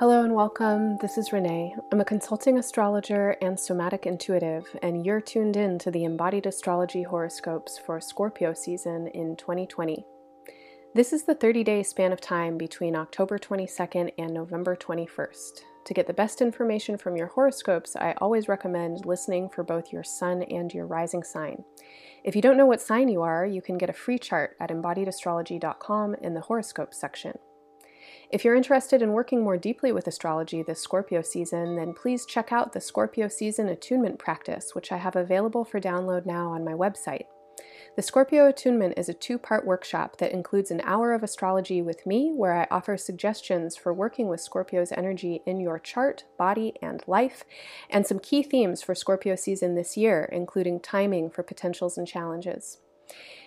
Hello and welcome. This is Renee. I'm a consulting astrologer and somatic intuitive, and you're tuned in to the embodied astrology horoscopes for Scorpio season in 2020. This is the 30 day span of time between October 22nd and November 21st. To get the best information from your horoscopes, I always recommend listening for both your sun and your rising sign. If you don't know what sign you are, you can get a free chart at embodiedastrology.com in the horoscope section. If you're interested in working more deeply with astrology this Scorpio season, then please check out the Scorpio season attunement practice, which I have available for download now on my website. The Scorpio Attunement is a two part workshop that includes an hour of astrology with me, where I offer suggestions for working with Scorpio's energy in your chart, body, and life, and some key themes for Scorpio season this year, including timing for potentials and challenges.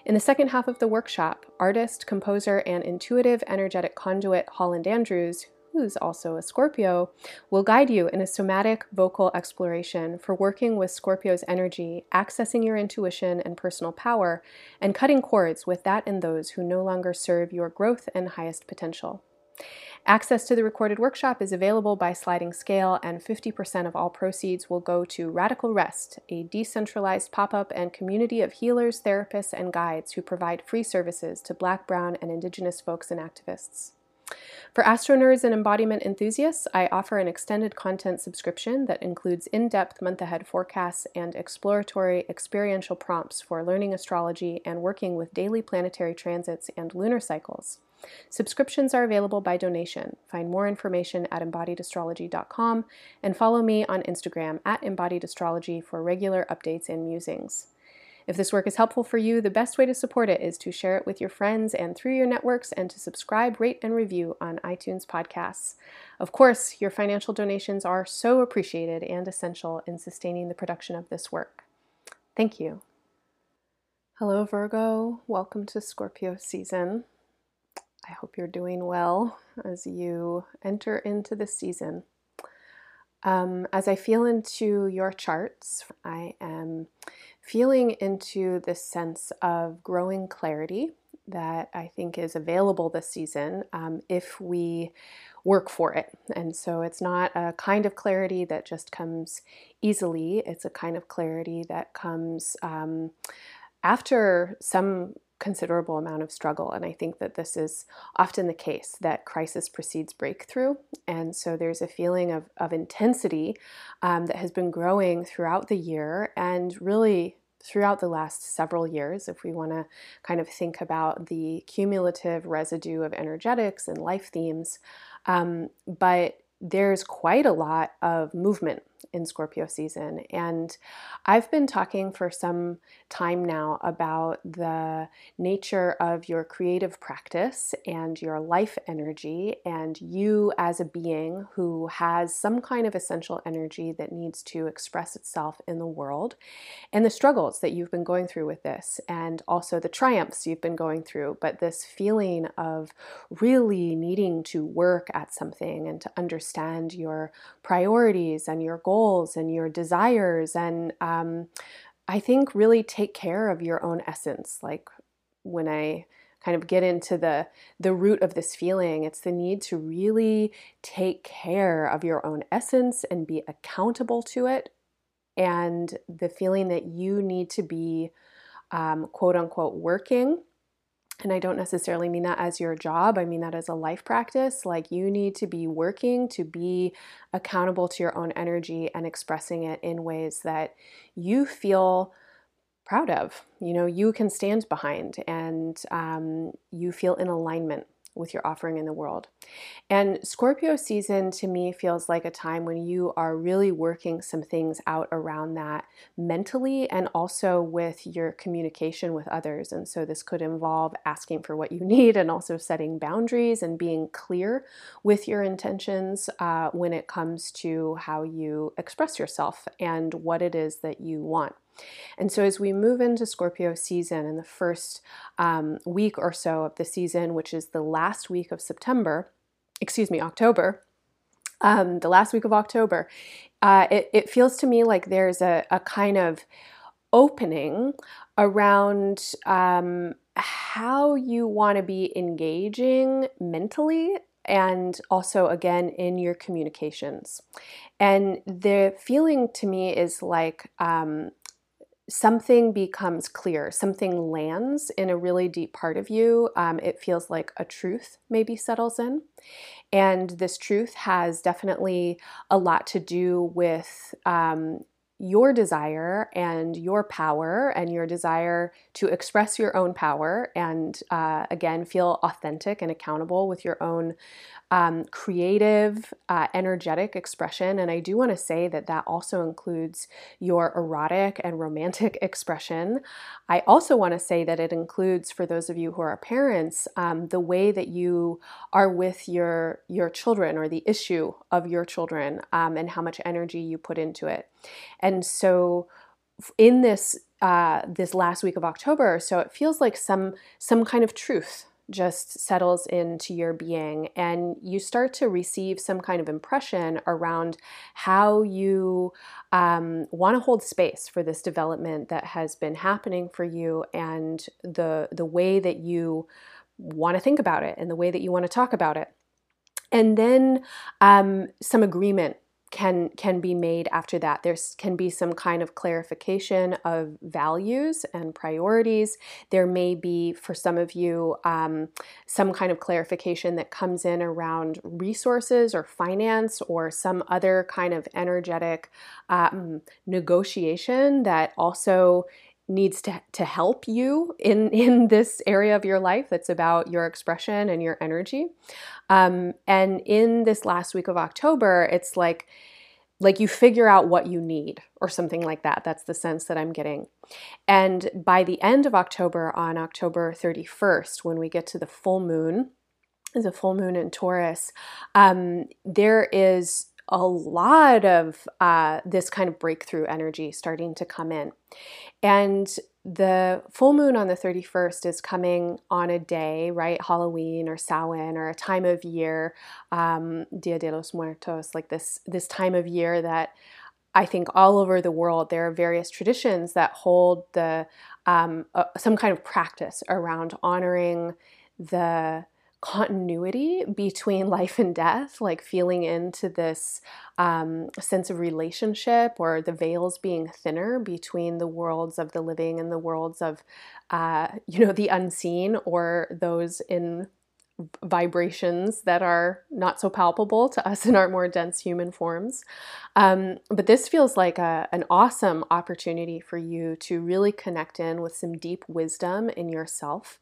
In the second half of the workshop, artist, composer, and intuitive energetic conduit Holland Andrews, who's also a Scorpio, will guide you in a somatic vocal exploration for working with Scorpio's energy, accessing your intuition and personal power, and cutting cords with that and those who no longer serve your growth and highest potential. Access to the recorded workshop is available by sliding scale, and 50% of all proceeds will go to Radical Rest, a decentralized pop up and community of healers, therapists, and guides who provide free services to Black, Brown, and Indigenous folks and activists. For astronerds and embodiment enthusiasts, I offer an extended content subscription that includes in depth month ahead forecasts and exploratory experiential prompts for learning astrology and working with daily planetary transits and lunar cycles. Subscriptions are available by donation. Find more information at embodiedastrology.com and follow me on Instagram at embodiedastrology for regular updates and musings. If this work is helpful for you, the best way to support it is to share it with your friends and through your networks and to subscribe, rate, and review on iTunes podcasts. Of course, your financial donations are so appreciated and essential in sustaining the production of this work. Thank you. Hello, Virgo. Welcome to Scorpio season. I hope you're doing well as you enter into the season. Um, as I feel into your charts, I am feeling into this sense of growing clarity that I think is available this season um, if we work for it. And so it's not a kind of clarity that just comes easily, it's a kind of clarity that comes um, after some considerable amount of struggle. And I think that this is often the case that crisis precedes breakthrough. And so there's a feeling of, of intensity um, that has been growing throughout the year and really throughout the last several years, if we want to kind of think about the cumulative residue of energetics and life themes. Um, but there's quite a lot of movement in Scorpio season. And I've been talking for some time now about the nature of your creative practice and your life energy, and you as a being who has some kind of essential energy that needs to express itself in the world, and the struggles that you've been going through with this, and also the triumphs you've been going through. But this feeling of really needing to work at something and to understand your priorities and your goals and your desires and um, i think really take care of your own essence. Like when i kind of get into the the root of this feeling it's the need to really take care of your own essence and be accountable to it. And the feeling that you need to be um, quote unquote working and I don't necessarily mean that as your job, I mean that as a life practice. Like you need to be working to be accountable to your own energy and expressing it in ways that you feel proud of, you know, you can stand behind and um, you feel in alignment with your offering in the world. And Scorpio season to me feels like a time when you are really working some things out around that mentally and also with your communication with others. And so this could involve asking for what you need and also setting boundaries and being clear with your intentions uh, when it comes to how you express yourself and what it is that you want. And so, as we move into Scorpio season in the first um, week or so of the season, which is the last week of September, excuse me, October, um, the last week of October, uh, it, it, feels to me like there's a, a kind of opening around um, how you want to be engaging mentally and also again in your communications. And the feeling to me is like um, something becomes clear, something lands in a really deep part of you. Um, it feels like a truth maybe settles in. And this truth has definitely a lot to do with um, your desire and your power and your desire to express your own power and uh, again feel authentic and accountable with your own um, creative, uh, energetic expression. And I do want to say that that also includes your erotic and romantic expression. I also want to say that it includes, for those of you who are parents, um, the way that you are with your your children or the issue of your children um, and how much energy you put into it. And so, in this uh, this last week of October, so it feels like some some kind of truth just settles into your being and you start to receive some kind of impression around how you um, want to hold space for this development that has been happening for you and the the way that you want to think about it and the way that you want to talk about it. And then um, some agreement can can be made after that. There can be some kind of clarification of values and priorities. There may be for some of you um, some kind of clarification that comes in around resources or finance or some other kind of energetic um, negotiation that also needs to, to help you in, in this area of your life that's about your expression and your energy. Um, and in this last week of October, it's like, like you figure out what you need or something like that. That's the sense that I'm getting. And by the end of October, on October 31st, when we get to the full moon, a full moon in Taurus, um, there is a lot of uh, this kind of breakthrough energy starting to come in. And the full moon on the 31st is coming on a day, right? Halloween or Samhain or a time of year, um, Dia de los Muertos, like this, this time of year that I think all over the world there are various traditions that hold the um, uh, some kind of practice around honoring the continuity between life and death, like feeling into this um, sense of relationship or the veils being thinner between the worlds of the living and the worlds of, uh, you know, the unseen or those in vibrations that are not so palpable to us in our more dense human forms. Um, but this feels like a, an awesome opportunity for you to really connect in with some deep wisdom in yourself.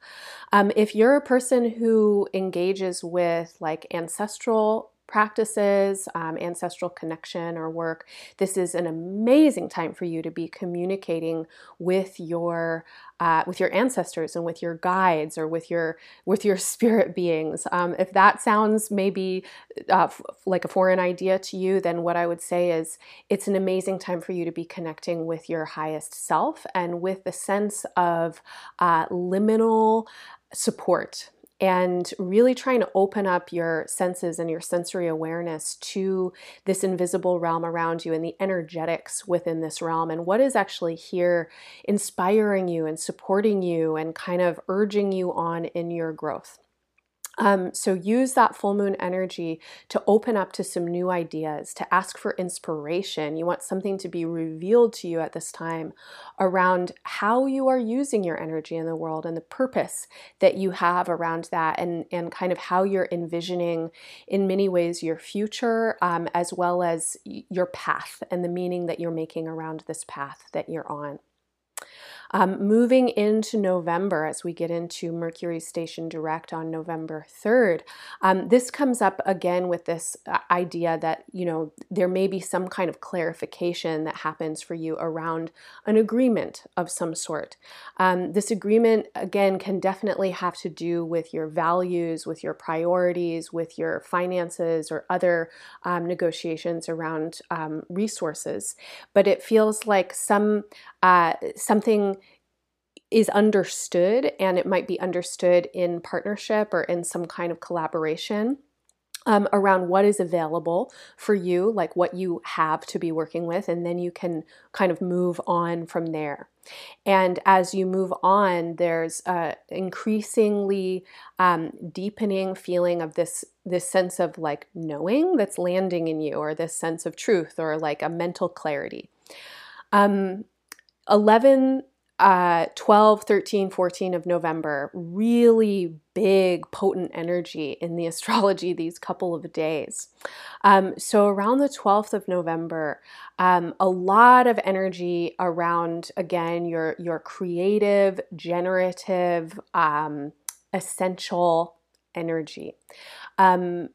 Um, if you're a person who engages with like ancestral practices, um, ancestral connection or work, this is an amazing time for you to be communicating with your uh, with your ancestors and with your guides or with your with your spirit beings. Um, if that sounds maybe uh, f- like a foreign idea to you, then what I would say is it's an amazing time for you to be connecting with your highest self and with the sense of uh, liminal support and really trying to open up your senses and your sensory awareness to this invisible realm around you and the energetics within this realm and what is actually here inspiring you and supporting you and kind of urging you on in your growth. Um, so use that full moon energy to open up to some new ideas, to ask for inspiration. You want something to be revealed to you at this time around how you are using your energy in the world and the purpose that you have around that, and, and kind of how you're envisioning, in many ways, your future um, as well as your path and the meaning that you're making around this path that you're on. Um, moving into November, as we get into Mercury station direct on November 3rd, um, this comes up again with this uh, idea that, you know, there may be some kind of clarification that happens for you around an agreement of some sort. Um, this agreement, again, can definitely have to do with your values, with your priorities, with your finances, or other um, negotiations around um, resources. But it feels like some uh, something is understood and it might be understood in partnership or in some kind of collaboration um, around what is available for you, like what you have to be working with, and then you can kind of move on from there. And as you move on, there's a increasingly um, deepening feeling of this this sense of like knowing that's landing in you, or this sense of truth, or like a mental clarity. Um, 11 uh, 12, 13, 14 of November, really big, potent energy in the astrology these couple of days. Um, so, around the 12th of November, um, a lot of energy around, again, your, your creative, generative, um, essential energy. Um,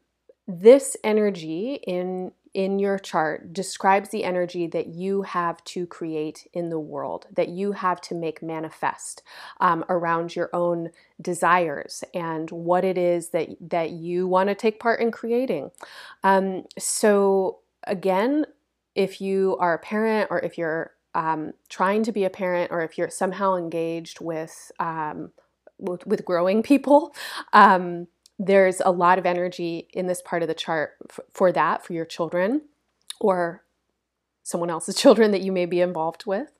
this energy in in your chart describes the energy that you have to create in the world, that you have to make manifest um, around your own desires and what it is that, that you want to take part in creating. Um, so, again, if you are a parent or if you're um, trying to be a parent or if you're somehow engaged with, um, with, with, growing people, um, there's a lot of energy in this part of the chart for that, for your children or someone else's children that you may be involved with.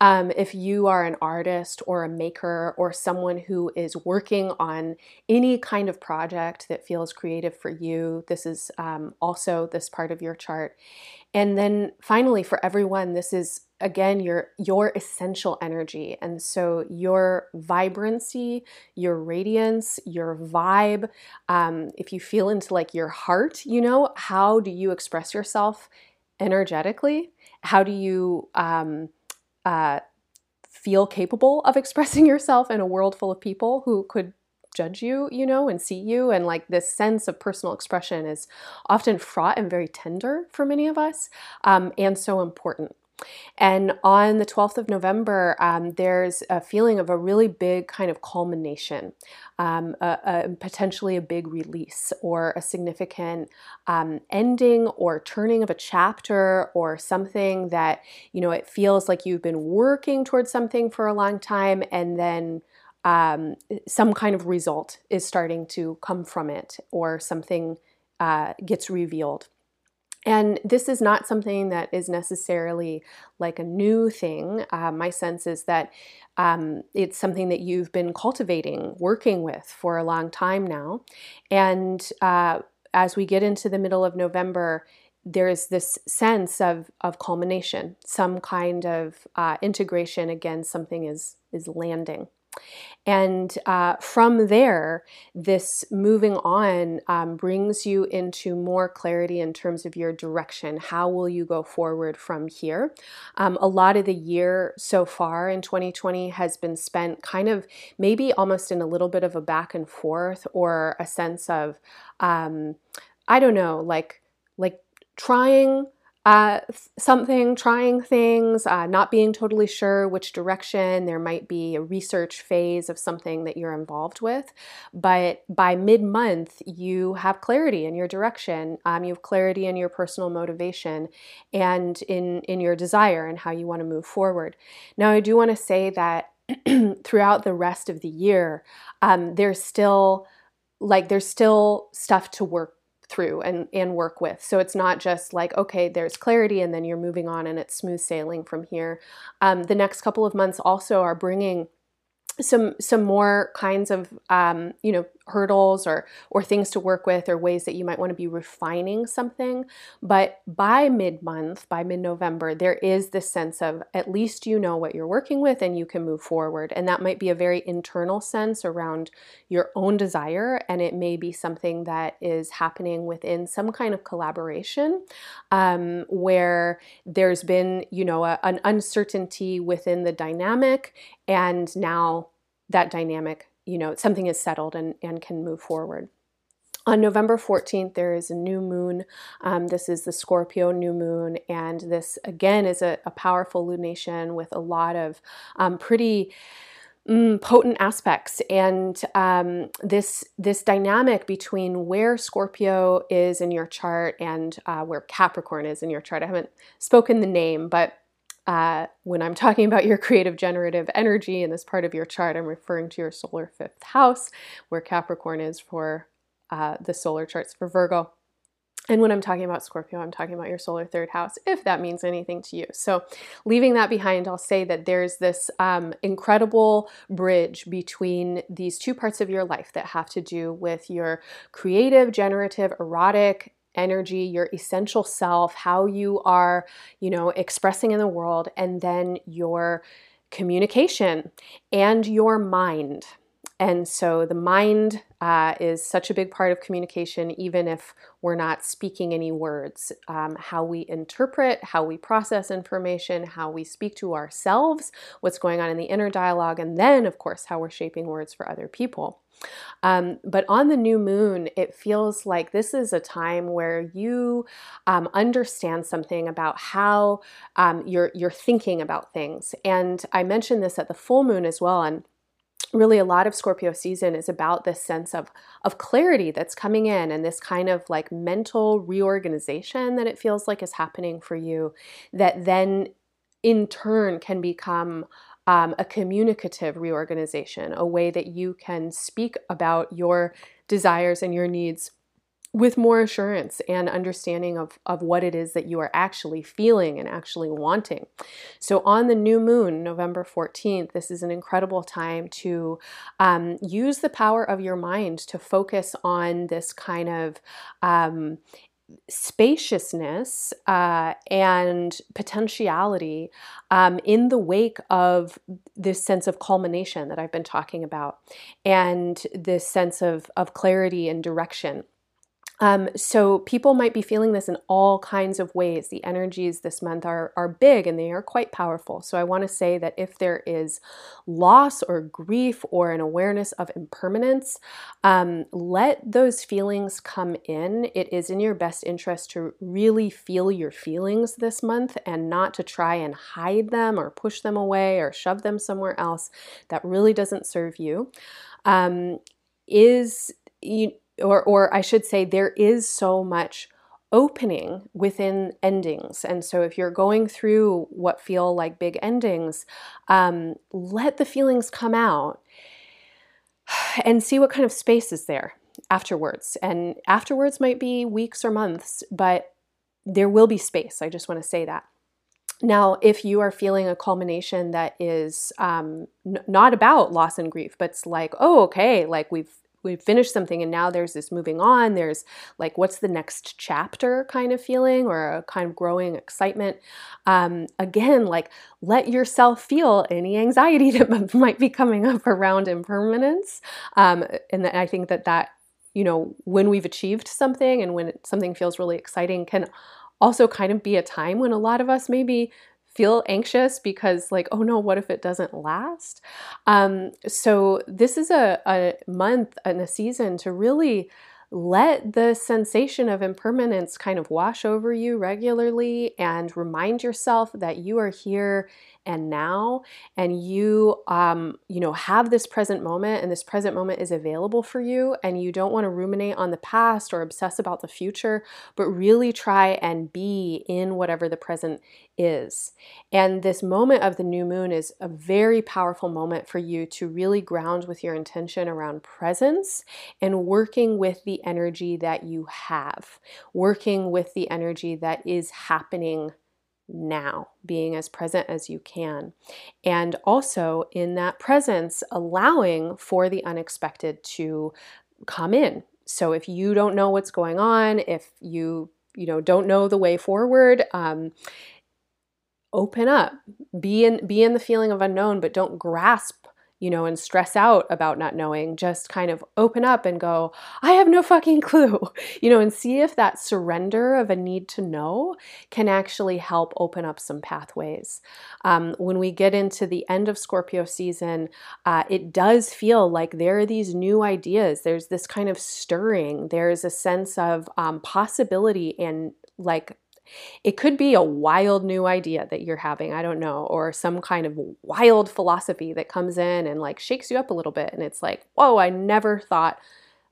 Um, if you are an artist or a maker or someone who is working on any kind of project that feels creative for you, this is um, also this part of your chart. And then finally, for everyone, this is again your your essential energy and so your vibrancy your radiance your vibe um, if you feel into like your heart you know how do you express yourself energetically how do you um, uh, feel capable of expressing yourself in a world full of people who could judge you, you know, and see you. And like this sense of personal expression is often fraught and very tender for many of us um, and so important. And on the 12th of November, um, there's a feeling of a really big kind of culmination, um, a, a, potentially a big release or a significant um, ending or turning of a chapter or something that, you know, it feels like you've been working towards something for a long time and then um, some kind of result is starting to come from it or something uh, gets revealed. And this is not something that is necessarily like a new thing. Uh, my sense is that um, it's something that you've been cultivating, working with for a long time now. And uh, as we get into the middle of November, there's this sense of, of culmination, some kind of uh, integration. Again, something is is landing. And uh, from there, this moving on um, brings you into more clarity in terms of your direction. How will you go forward from here? Um, a lot of the year so far in 2020 has been spent kind of maybe almost in a little bit of a back and forth or a sense of, um, I don't know, like, like trying uh, something, trying things, uh, not being totally sure which direction. There might be a research phase of something that you're involved with. But by mid month, you have clarity in your direction. Um, you have clarity in your personal motivation and in, in your desire and how you want to move forward. Now, I do want to say that throughout the rest of the year, um, there's still like there's still stuff to work through and, and work with. So it's not just like, okay, there's clarity and then you're moving on and it's smooth sailing from here. Um, the next couple of months also are bringing some some more kinds of um, you know hurdles or or things to work with or ways that you might want to be refining something. But by mid month by mid november there is this sense of at least you know what you're working with and you can move forward. And that might be a very internal sense around your own desire and it may be something that is happening within some kind of collaboration um, where there's been you know a, an uncertainty within the dynamic and now that dynamic you know something is settled and, and can move forward on November 14th, there is a new moon. Um, this is the Scorpio new moon, and this again is a, a powerful lunation with a lot of um, pretty mm, potent aspects. And um, this this dynamic between where Scorpio is in your chart and uh, where Capricorn is in your chart. I haven't spoken the name, but uh, when I'm talking about your creative generative energy in this part of your chart, I'm referring to your solar fifth house, where Capricorn is for uh, the solar charts for Virgo. And when I'm talking about Scorpio, I'm talking about your solar third house, if that means anything to you. So, leaving that behind, I'll say that there's this um, incredible bridge between these two parts of your life that have to do with your creative, generative, erotic, energy, your essential self, how you are, you know, expressing in the world, and then your communication and your mind. And so the mind uh, is such a big part of communication, even if we're not speaking any words. Um, how we interpret, how we process information, how we speak to ourselves, what's going on in the inner dialogue, and then, of course, how we're shaping words for other people. Um, but on the new moon, it feels like this is a time where you um, understand something about how um, you're you're thinking about things. And I mentioned this at the full moon as well, and really a lot of Scorpio season is about this sense of of clarity that's coming in and this kind of like mental reorganization that it feels like is happening for you that then in turn can become um, a communicative reorganization, a way that you can speak about your desires and your needs with more assurance and understanding of, of what it is that you are actually feeling and actually wanting. So, on the new moon, November 14th, this is an incredible time to um, use the power of your mind to focus on this kind of um, spaciousness uh, and potentiality um, in the wake of this sense of culmination that I've been talking about and this sense of, of clarity and direction. Um, so people might be feeling this in all kinds of ways. The energies this month are, are big and they are quite powerful. So I want to say that if there is loss or grief or an awareness of impermanence, um, let those feelings come in. It is in your best interest to really feel your feelings this month and not to try and hide them or push them away or shove them somewhere else. That really doesn't serve you. Um, is you or or I should say there is so much opening within endings. And so if you're going through what feel like big endings, um, let the feelings come out and see what kind of space is there afterwards. And afterwards might be weeks or months, but there will be space. I just want to say that. Now, if you are feeling a culmination that is um, n- not about loss and grief, but it's like, oh, okay, like we've we've finished something and now there's this moving on there's like what's the next chapter kind of feeling or a kind of growing excitement. Um, again like let yourself feel any anxiety that might be coming up around impermanence. Um, and i think that that you know when we've achieved something and when something feels really exciting can also kind of be a time when a lot of us maybe feel anxious because like oh no what if it doesn't last? Um, so this is a, a month and a season to really let the sensation of impermanence kind of wash over you regularly and remind yourself that you are here and now and you um, you know have this present moment and this present moment is available for you and you don't want to ruminate on the past or obsess about the future but really try and be in whatever the present is. And this moment of the new moon is a very powerful moment for you to really ground with your intention around presence and working with the energy that you have working with the energy that is happening now, being as present as you can. And also in that presence, allowing for the unexpected to come in. So if you don't know what's going on, if you you know don't know the way forward, um, open up. Be in be in the feeling of unknown, but don't grasp you know, and stress out about not knowing, just kind of open up and go, I have no fucking clue, you know, and see if that surrender of a need to know can actually help open up some pathways. Um, when we get into the end of Scorpio season, uh, it does feel like there are these new ideas. There's this kind of stirring, there's a sense of um, possibility and like it could be a wild new idea that you're having, I don't know, or some kind of wild philosophy that comes in and like shakes you up a little bit. And it's like, whoa, I never thought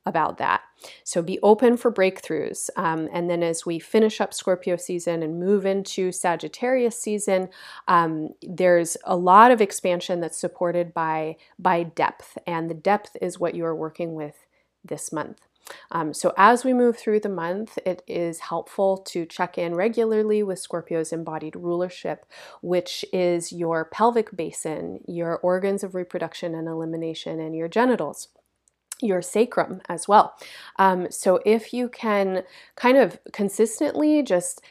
about that. So be open for breakthroughs. Um, and then as we finish up Scorpio season and move into Sagittarius season, um, there's a lot of expansion that's supported by by depth, and the depth is what you are working with this month. Um, so, as we move through the month, it is helpful to check in regularly with Scorpio's embodied rulership, which is your pelvic basin, your organs of reproduction and elimination, and your genitals your sacrum as well. Um, so, if you can kind of consistently just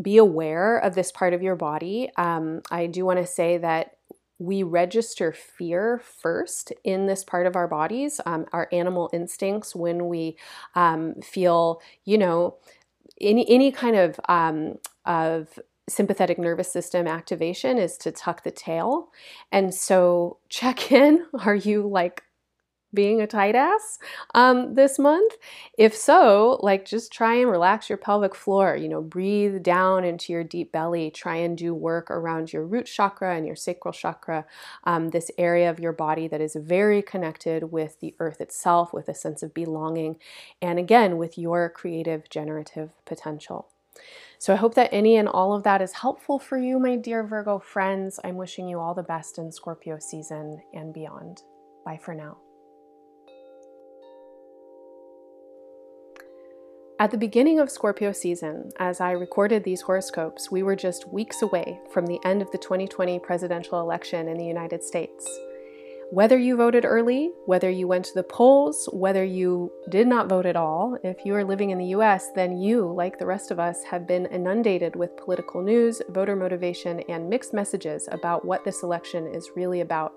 be aware of this part of your body, um, I do want to say that we register fear first in this part of our bodies, um, our animal instincts, when we um, feel, you know, any any kind of um, of sympathetic nervous system activation is to tuck the tail, and so check in. Are you like being a tight ass um, this month? If so, like just try and relax your pelvic floor. You know, breathe down into your deep belly. Try and do work around your root chakra and your sacral chakra, um, this area of your body that is very connected with the earth itself, with a sense of belonging, and again, with your creative generative potential. So I hope that any and all of that is helpful for you, my dear Virgo friends. I'm wishing you all the best in Scorpio season and beyond. Bye for now. At the beginning of Scorpio season, as I recorded these horoscopes, we were just weeks away from the end of the 2020 presidential election in the United States. Whether you voted early, whether you went to the polls, whether you did not vote at all, if you are living in the US, then you, like the rest of us, have been inundated with political news, voter motivation, and mixed messages about what this election is really about.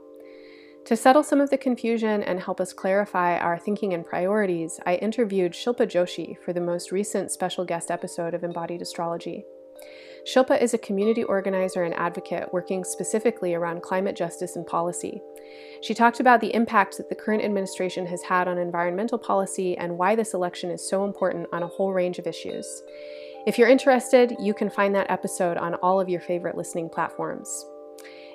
To settle some of the confusion and help us clarify our thinking and priorities, I interviewed Shilpa Joshi for the most recent special guest episode of Embodied Astrology. Shilpa is a community organizer and advocate working specifically around climate justice and policy. She talked about the impact that the current administration has had on environmental policy and why this election is so important on a whole range of issues. If you're interested, you can find that episode on all of your favorite listening platforms.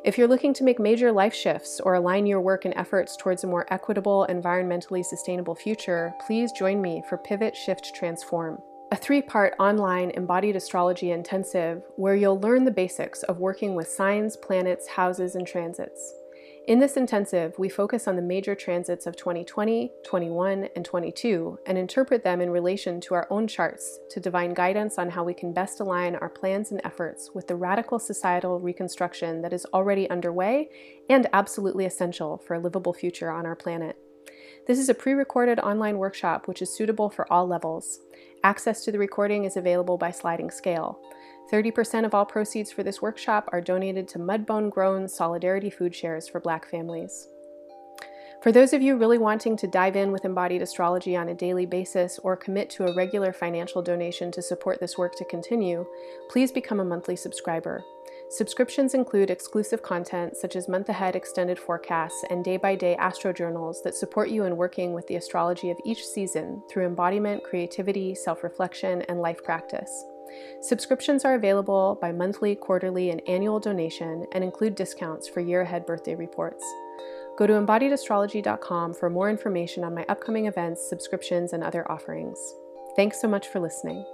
If you're looking to make major life shifts or align your work and efforts towards a more equitable, environmentally sustainable future, please join me for Pivot Shift Transform, a three part online embodied astrology intensive where you'll learn the basics of working with signs, planets, houses, and transits. In this intensive, we focus on the major transits of 2020, 21, and 22 and interpret them in relation to our own charts to divine guidance on how we can best align our plans and efforts with the radical societal reconstruction that is already underway and absolutely essential for a livable future on our planet. This is a pre recorded online workshop which is suitable for all levels. Access to the recording is available by sliding scale. 30% of all proceeds for this workshop are donated to Mudbone Grown Solidarity Food Shares for Black families. For those of you really wanting to dive in with embodied astrology on a daily basis or commit to a regular financial donation to support this work to continue, please become a monthly subscriber. Subscriptions include exclusive content such as month ahead extended forecasts and day by day astro journals that support you in working with the astrology of each season through embodiment, creativity, self reflection, and life practice. Subscriptions are available by monthly, quarterly, and annual donation and include discounts for year ahead birthday reports. Go to embodiedastrology.com for more information on my upcoming events, subscriptions, and other offerings. Thanks so much for listening.